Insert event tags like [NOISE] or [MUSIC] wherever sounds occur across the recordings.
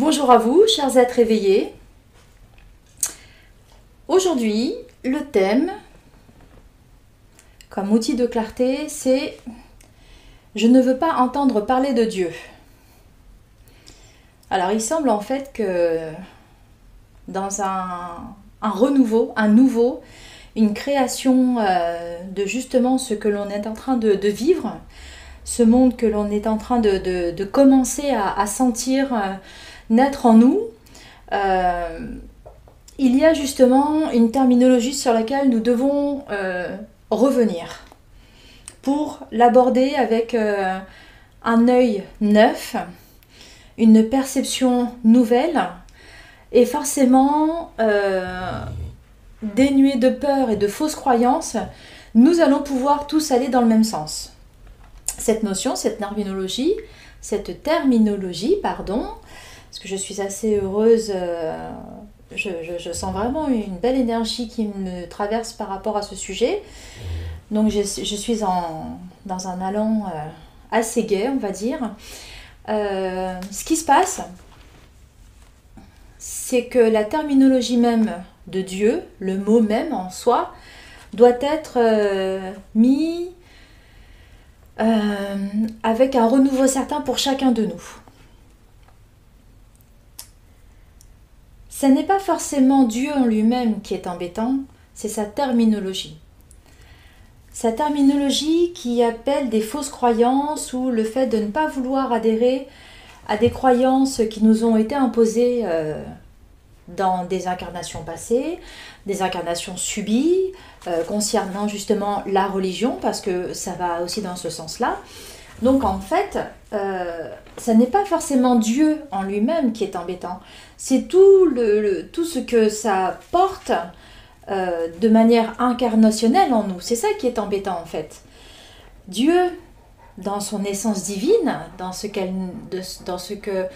Bonjour à vous, chers êtres réveillés. Aujourd'hui, le thème, comme outil de clarté, c'est Je ne veux pas entendre parler de Dieu. Alors, il semble en fait que dans un, renouveau, un nouveau, une création euh, de justement ce que l'on est en train de, vivre, ce monde que l'on est en train de, commencer à, sentir euh, naître en nous, euh, il y a justement une terminologie sur laquelle nous devons revenir pour l'aborder avec un œil neuf, une perception nouvelle et forcément dénués de peur et de fausses croyances, nous allons pouvoir tous aller dans le même sens. Cette notion, cette cette terminologie, pardon, parce que je suis assez heureuse, euh, je, sens vraiment une belle énergie qui me traverse par rapport à ce sujet. Donc je, suis en, dans un allant euh, assez gai, on va dire. Euh, ce qui se passe, c'est que la terminologie même de Dieu, le mot même en soi, doit être mis avec un renouveau certain pour chacun de nous. Ce n'est pas forcément Dieu en lui-même qui est embêtant, c'est sa terminologie. Sa terminologie qui appelle des fausses croyances ou le fait de ne pas vouloir adhérer à des croyances qui nous ont été imposées euh, dans des incarnations passées, des incarnations subies, euh, concernant justement la religion, parce que ça va aussi dans ce sens-là. Donc en fait, euh, ça n'est pas forcément Dieu en lui-même qui est embêtant, c'est tout, ce que ça porte euh, de manière incarnationnelle en nous. C'est ça qui est embêtant en fait. Dieu, dans son essence divine, dans ce, ce que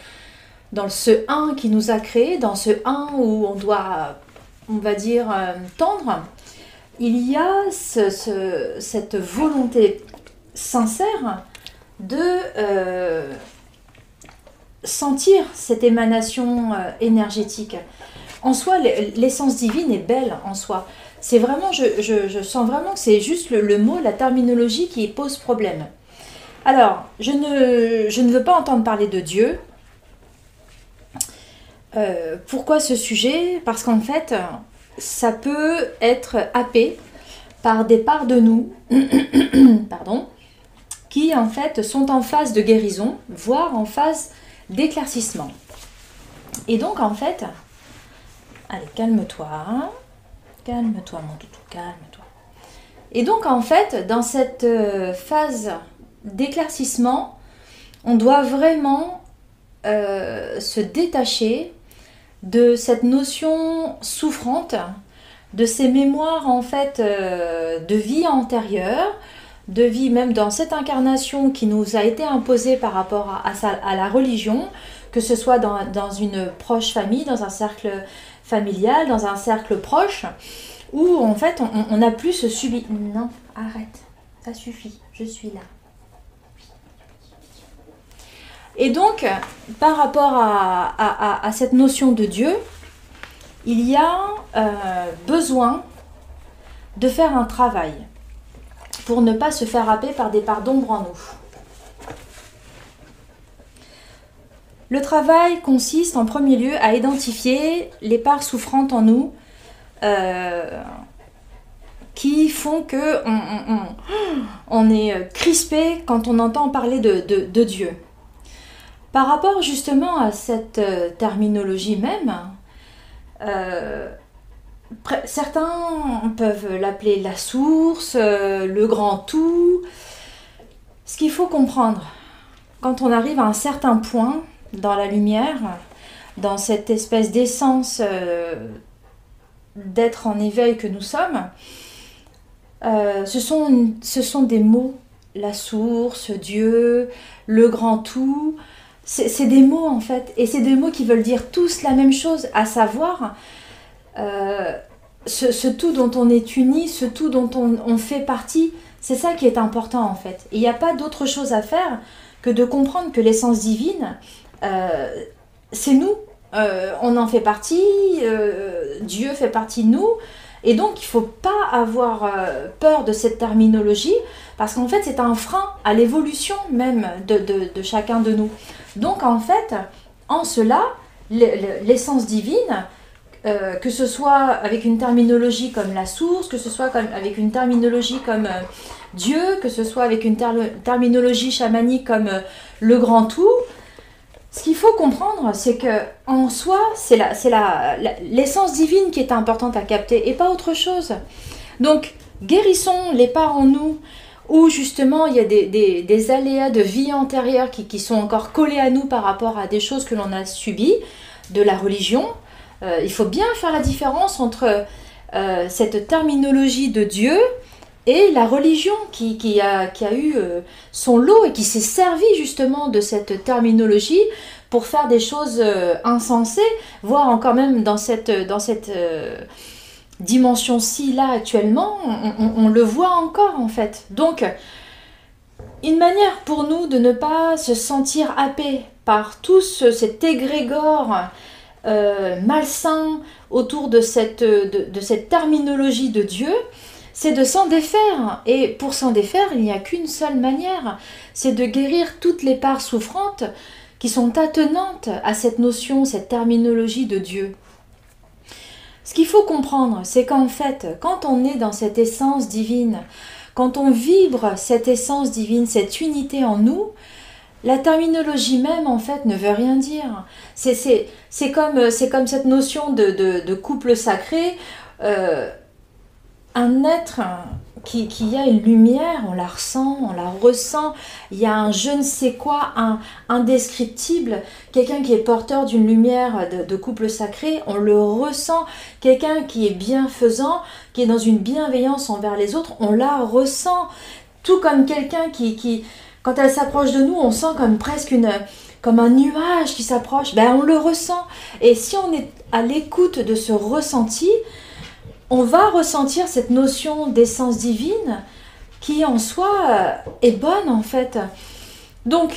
dans ce un qui nous a créé, dans ce un où on doit, on va dire, euh, tendre, il y a cette volonté sincère de euh, sentir cette émanation euh, énergétique. En soi, l'essence divine est belle en soi. C'est vraiment, je, sens vraiment que c'est juste le, mot, la terminologie qui pose problème. Alors, je ne, veux pas entendre parler de Dieu, euh, pourquoi ce sujet? Parce qu'en fait, ça peut être happé par des parts de nous, [COUGHS] pardon, qui en fait sont en phase de guérison, voire en phase d'éclaircissement. Et donc en fait, allez, calme-toi, calme-toi mon toutou, calme-toi. Et donc en fait, dans cette euh, phase d'éclaircissement, on doit vraiment euh, se détacher de cette notion souffrante, de ces mémoires en fait euh, de vie antérieure, de vie même dans cette incarnation qui nous a été imposée par rapport à, la religion, que ce soit dans, une proche famille, dans un cercle familial, dans un cercle proche, où en fait on n'a plus ce subi. Non, arrête, ça suffit, je suis là. Et donc, par rapport à, cette notion de Dieu, il y a euh, besoin de faire un travail pour ne pas se faire happer par des parts d'ombre en nous. Le travail consiste en premier lieu à identifier les parts souffrantes en nous euh, qui font que on, est crispé quand on entend parler de Dieu. Par rapport justement à cette euh, terminologie même, euh, certains peuvent l'appeler la source, euh, le grand tout. Ce qu'il faut comprendre, quand on arrive à un certain point dans la lumière, dans cette espèce d'essence d'être en éveil que nous sommes, ce, sont, ce sont des mots, la source, Dieu, le grand tout, c'est des mots en fait, et c'est des mots qui veulent dire tous la même chose, à savoir euh, ce, tout dont on est uni, ce tout dont on, fait partie, c'est ça qui est important en fait. Il n'y a pas d'autre chose à faire que de comprendre que l'essence divine, euh, c'est nous. Euh, on en fait partie, Dieu fait partie de nous. Et donc, il ne faut pas avoir peur de cette terminologie, parce qu'en fait, c'est un frein à l'évolution même de, chacun de nous. Donc, en fait, en cela, l'essence divine, que ce soit avec une terminologie comme la source, que ce soit avec une terminologie comme Dieu, que ce soit avec une terminologie chamanique comme le grand tout, ce qu'il faut comprendre, c'est que en soi, c'est l'essence divine qui est importante à capter et pas autre chose. Donc, guérissons les parts en nous où justement il y a des, aléas de vie antérieure qui, sont encore collés à nous par rapport à des choses que l'on a subies, de la religion. Euh, il faut bien faire la différence entre euh, cette terminologie de Dieu et la religion qui, a, eu euh, son lot et qui s'est servi justement de cette terminologie pour faire des choses insensées, voire encore même dans cette, dimension-ci là actuellement, on, le voit encore en fait. Donc, une manière pour nous de ne pas se sentir happé par tout cet égrégore malsain autour de cette, de cette terminologie de Dieu, c'est de s'en défaire. Et pour s'en défaire, il n'y a qu'une seule manière, c'est de guérir toutes les parts souffrantes qui sont attenantes à cette notion, cette terminologie de Dieu. Ce qu'il faut comprendre, c'est qu'en fait, quand on est dans cette essence divine, quand on vibre cette essence divine, cette unité en nous, la terminologie même, en fait, ne veut rien dire. C'est comme, comme cette notion de, couple sacré. Euh, un être qui, qui, a une lumière, on la ressent, on la ressent, il y a un je ne sais quoi, un indescriptible, quelqu'un qui est porteur d'une lumière de, couple sacré, on le ressent, quelqu'un qui est bienfaisant, qui est dans une bienveillance envers les autres, on la ressent, tout comme quelqu'un qui, qui, quand elle s'approche de nous, on sent comme presque une, comme un nuage qui s'approche, ben on le ressent. Et si on est à l'écoute de ce ressenti, on va ressentir cette notion d'essence divine qui en soi euh, est bonne en fait. Donc,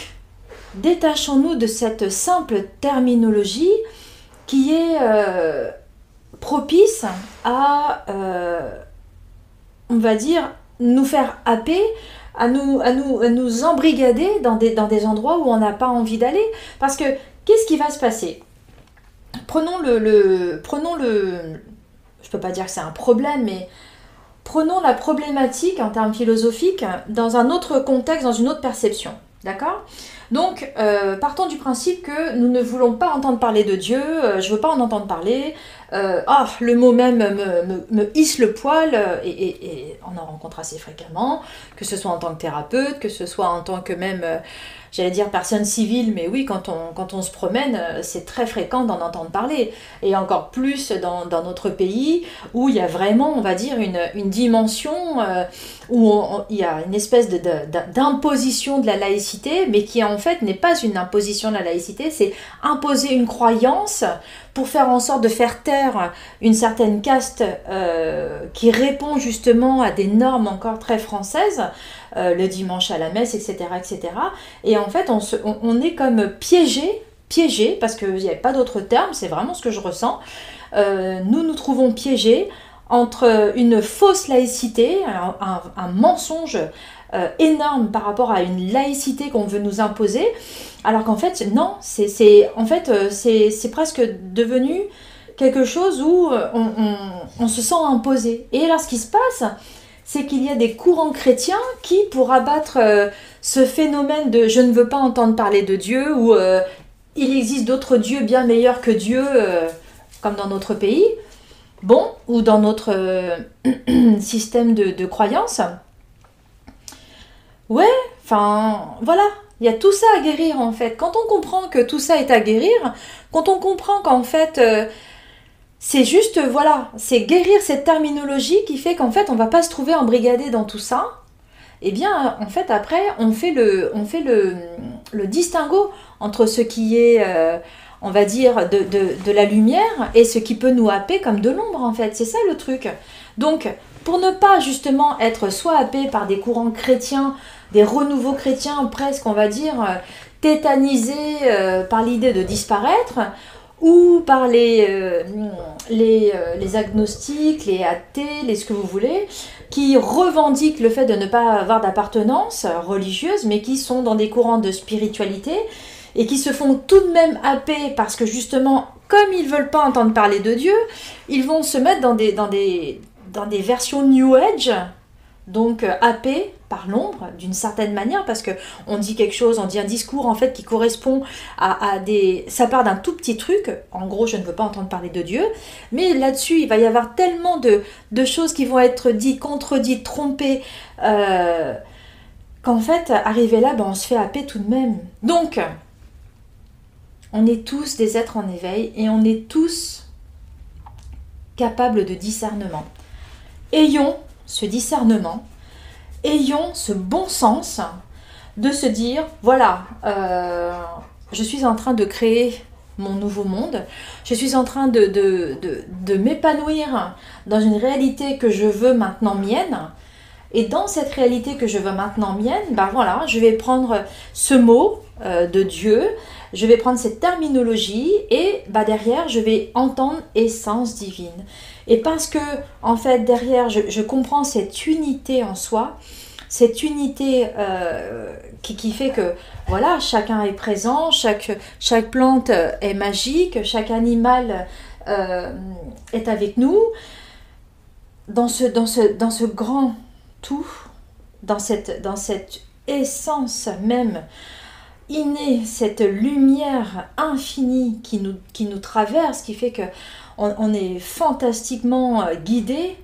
détachons-nous de cette simple terminologie qui est euh, propice à, euh, on va dire, nous faire happer, à nous, à nous, nous embrigader dans des, dans des endroits où on n'a pas envie d'aller. Parce que qu'est-ce qui va se passer? Prenons le, prenons le, je peux pas dire que c'est un problème, mais prenons la problématique en termes philosophiques dans un autre contexte, dans une autre perception. D'accord? Donc, euh, partons du principe que nous ne voulons pas entendre parler de Dieu, euh, je ne veux pas en entendre parler, euh, ah, le mot même me, hisse le poil, et, on en rencontre assez fréquemment, que ce soit en tant que thérapeute, que ce soit en tant que même j'allais dire personne civile, mais oui, quand on, quand on se promène, euh, c'est très fréquent d'en entendre parler. Et encore plus dans, dans, notre pays, où il y a vraiment, on va dire, une, une dimension euh, où il y a une espèce d'imposition de, de, la laïcité, mais qui en fait n'est pas une imposition de la laïcité, c'est imposer une croyance pour faire en sorte de faire taire une certaine caste euh, qui répond justement à des normes encore très françaises, euh, le dimanche à la messe, etc. etc. Et en fait, on, on, est comme piégé, piégé, parce qu'il n'y a pas d'autre terme, c'est vraiment ce que je ressens. Euh, nous nous trouvons piégés entre une fausse laïcité, un, mensonge énorme par rapport à une laïcité qu'on veut nous imposer, alors qu'en fait, non, c'est en fait, c'est presque devenu quelque chose où on, on, se sent imposé. Et alors, ce qui se passe, c'est qu'il y a des courants chrétiens qui, pour abattre euh, ce phénomène de je ne veux pas entendre parler de Dieu ou euh, il existe d'autres dieux bien meilleurs que Dieu, euh, comme dans notre pays, bon, ou dans notre [CLEARS THROAT] système de, de croyance. Ouais, enfin, voilà, il y a tout ça à guérir en fait. Quand on comprend que tout ça est à guérir, quand on comprend qu'en fait c'est juste, voilà, c'est guérir cette terminologie qui fait qu'en fait, on va pas se trouver embrigadé dans tout ça. Eh bien, en fait, après, on fait le, on fait le, le distinguo entre ce qui est, euh, on va dire, de, de, la lumière et ce qui peut nous happer comme de l'ombre, en fait. C'est ça le truc. Donc, pour ne pas justement être soit happé par des courants chrétiens, des renouveaux chrétiens presque, on va dire, euh, tétanisés euh, par l'idée de disparaître ou par les, euh, les, les, agnostiques, les athées, les ce que vous voulez, qui revendiquent le fait de ne pas avoir d'appartenance religieuse, mais qui sont dans des courants de spiritualité et qui se font tout de même happer parce que justement, comme ils veulent pas entendre parler de Dieu, ils vont se mettre dans des, dans des versions New Age, donc euh, happés par l'ombre d'une certaine manière parce que on dit quelque chose, on dit un discours en fait qui correspond à, des... Ça part d'un tout petit truc, en gros je ne veux pas entendre parler de Dieu, mais là-dessus il va y avoir tellement de, de choses qui vont être dites, contredites, trompées, euh, qu'en fait arrivé là, ben, on se fait happer tout de même. Donc on est tous des êtres en éveil et on est tous capables de discernement. Ayons ce discernement, ayons ce bon sens de se dire, voilà, euh, je suis en train de créer mon nouveau monde, je suis en train de, de, m'épanouir dans une réalité que je veux maintenant mienne, et dans cette réalité que je veux maintenant mienne, ben voilà, je vais prendre ce mot euh, de Dieu, je vais prendre cette terminologie et bah, derrière, je vais entendre essence divine. Et parce que, en fait, derrière, je, comprends cette unité en soi, cette unité euh, qui, fait que, voilà, chacun est présent, chaque, plante est magique, chaque animal euh, est avec nous. Dans ce, grand tout, dans cette essence même innée, cette lumière infinie qui nous, qui nous traverse, qui fait que on, est fantastiquement euh, guidé,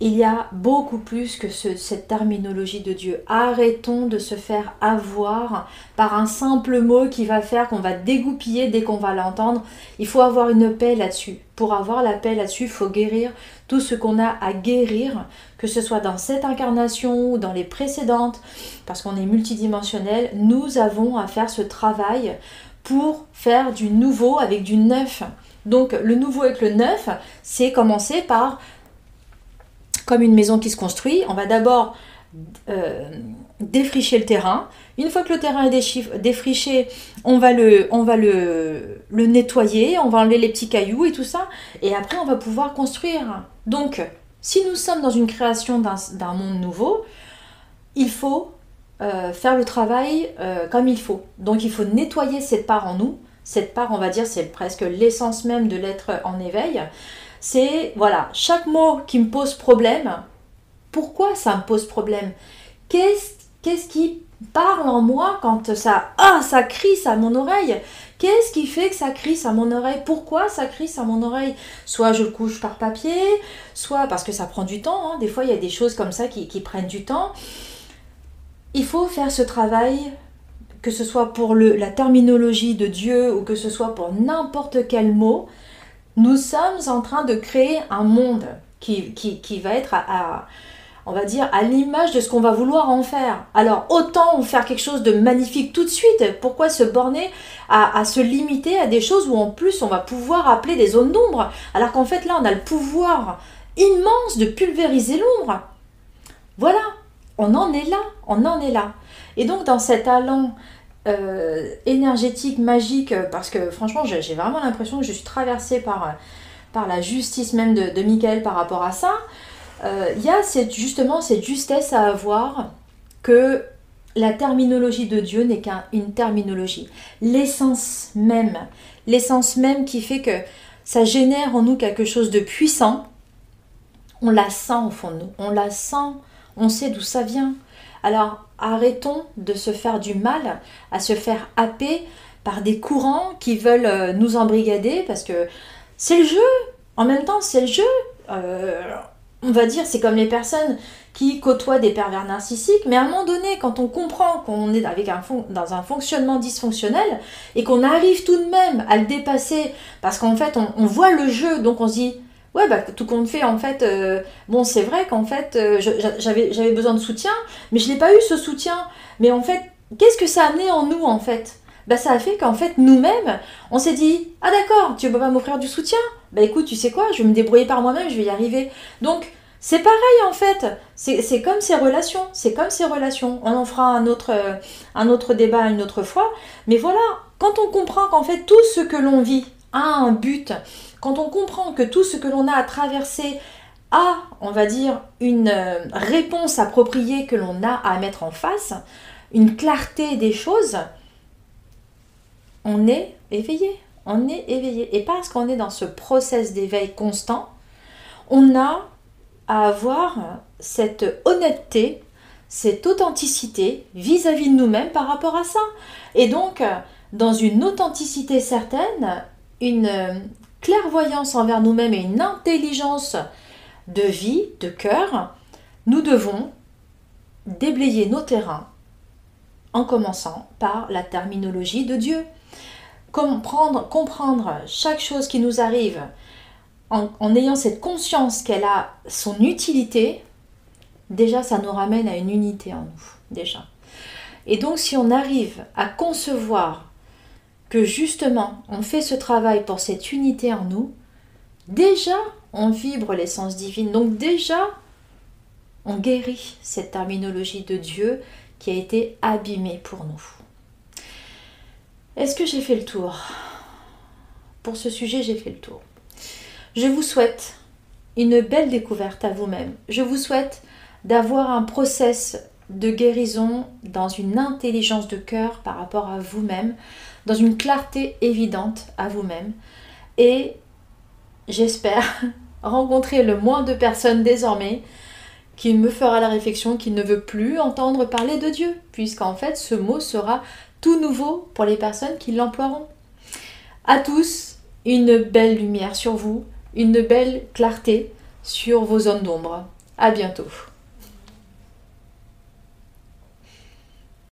il y a beaucoup plus que cette terminologie de Dieu. Arrêtons de se faire avoir par un simple mot qui va faire qu'on va dégoupiller dès qu'on va l'entendre. Il faut avoir une paix là-dessus. Pour avoir la paix là-dessus, il faut guérir tout ce qu'on a à guérir, que ce soit dans cette incarnation ou dans les précédentes, parce qu'on est multidimensionnel. Nous avons à faire ce travail pour faire du nouveau avec du neuf. Donc le nouveau avec le neuf, c'est commencer par une maison qui se construit, on va d'abord euh, défricher le terrain. Une fois que le terrain est défriché, on va, le, nettoyer, on va enlever les petits cailloux et tout ça, et après on va pouvoir construire. Donc, si nous sommes dans une création d'un monde nouveau, il faut euh, faire le travail euh, comme il faut. Donc il faut nettoyer cette part en nous. Cette part, on va dire, c'est presque l'essence même de l'être en éveil c'est, voilà, chaque mot qui me pose problème, pourquoi ça me pose problème? Qu'est-ce qui parle en moi quand ça, ah, ça crie à mon oreille? Qu'est-ce qui fait que ça crie à mon oreille? Pourquoi ça crie à mon oreille? Soit je le couche par papier, soit parce que ça prend du temps. Hein. Des fois, il y a des choses comme ça qui, prennent du temps. Il faut faire ce travail, que ce soit pour la terminologie de Dieu ou que ce soit pour n'importe quel mot. Nous sommes en train de créer un monde qui, qui, va être à, on va dire, à l'image de ce qu'on va vouloir en faire. Alors, autant faire quelque chose de magnifique tout de suite. Pourquoi se borner à, se limiter à des choses où en plus on va pouvoir appeler des zones d'ombre Alors qu'en fait, là, on a le pouvoir immense de pulvériser l'ombre. Voilà, on en est là, on en est là. Et donc, dans cet allant euh, énergétique, magique, euh, parce que franchement, j'ai vraiment l'impression que je suis traversée par, euh, par la justice même de, Michael par rapport à ça. Il y a cette, justement cette justesse à avoir que la terminologie de Dieu n'est qu'une terminologie. L'essence même, l'essence même qui fait que ça génère en nous quelque chose de puissant, on la sent au fond de nous, on la sent, on sait d'où ça vient. Alors arrêtons de se faire du mal, à se faire happer par des courants qui veulent euh, nous embrigader parce que c'est le jeu. En même temps, c'est le jeu. Euh, on va dire, c'est comme les personnes qui côtoient des pervers narcissiques, mais à un moment donné, quand on comprend qu'on est avec un dans un fonctionnement dysfonctionnel et qu'on arrive tout de même à le dépasser, parce qu'en fait, on, on voit le jeu, donc on se dit, ouais, bah, tout compte fait, en fait, euh, bon, c'est vrai qu'en fait, euh, j'avais, besoin de soutien, mais je n'ai pas eu ce soutien. Mais en fait, qu'est-ce que ça a amené en nous, en fait? Bah, Ça a fait qu'en fait, nous-mêmes, on s'est dit, ah d'accord, tu ne peux pas m'offrir du soutien? Bah écoute, tu sais quoi, je vais me débrouiller par moi-même, je vais y arriver. Donc, C'est pareil en fait, c'est comme ces relations, c'est comme ces relations. On en fera un autre, un autre débat une autre fois, mais voilà, quand on comprend qu'en fait tout ce que l'on vit a un but, quand on comprend que tout ce que l'on a à traverser a, on va dire, une euh, réponse appropriée que l'on a à mettre en face, une clarté des choses, on est éveillé. On est éveillé. Et parce qu'on est dans ce process d'éveil constant, on a à avoir cette honnêteté, cette authenticité vis-à-vis de nous-mêmes par rapport à ça. Et donc, dans une authenticité certaine, une euh, clairvoyance envers nous-mêmes et une intelligence de vie, de cœur, nous devons déblayer nos terrains en commençant par la terminologie de Dieu. Comprendre, comprendre chaque chose qui nous arrive en, en ayant cette conscience qu'elle a son utilité, déjà ça nous ramène à une unité en nous, déjà. Et donc si on arrive à concevoir que justement on fait ce travail pour cette unité en nous, déjà on vibre l'essence divine. Donc déjà on guérit cette terminologie de Dieu qui a été abîmée pour nous. Est-ce que j'ai fait le tour? Pour ce sujet, j'ai fait le tour. Je vous souhaite une belle découverte à vous-même. Je vous souhaite d'avoir un process de guérison dans une intelligence de cœur par rapport à vous-même, dans une clarté évidente à vous-même. Et j'espère [LAUGHS] rencontrer le moins de personnes désormais qui me fera la réflexion qu'il ne veut plus entendre parler de Dieu, puisqu'en fait ce mot sera tout nouveau pour les personnes qui l'emploieront. À tous, une belle lumière sur vous, une belle clarté sur vos zones d'ombre. À bientôt.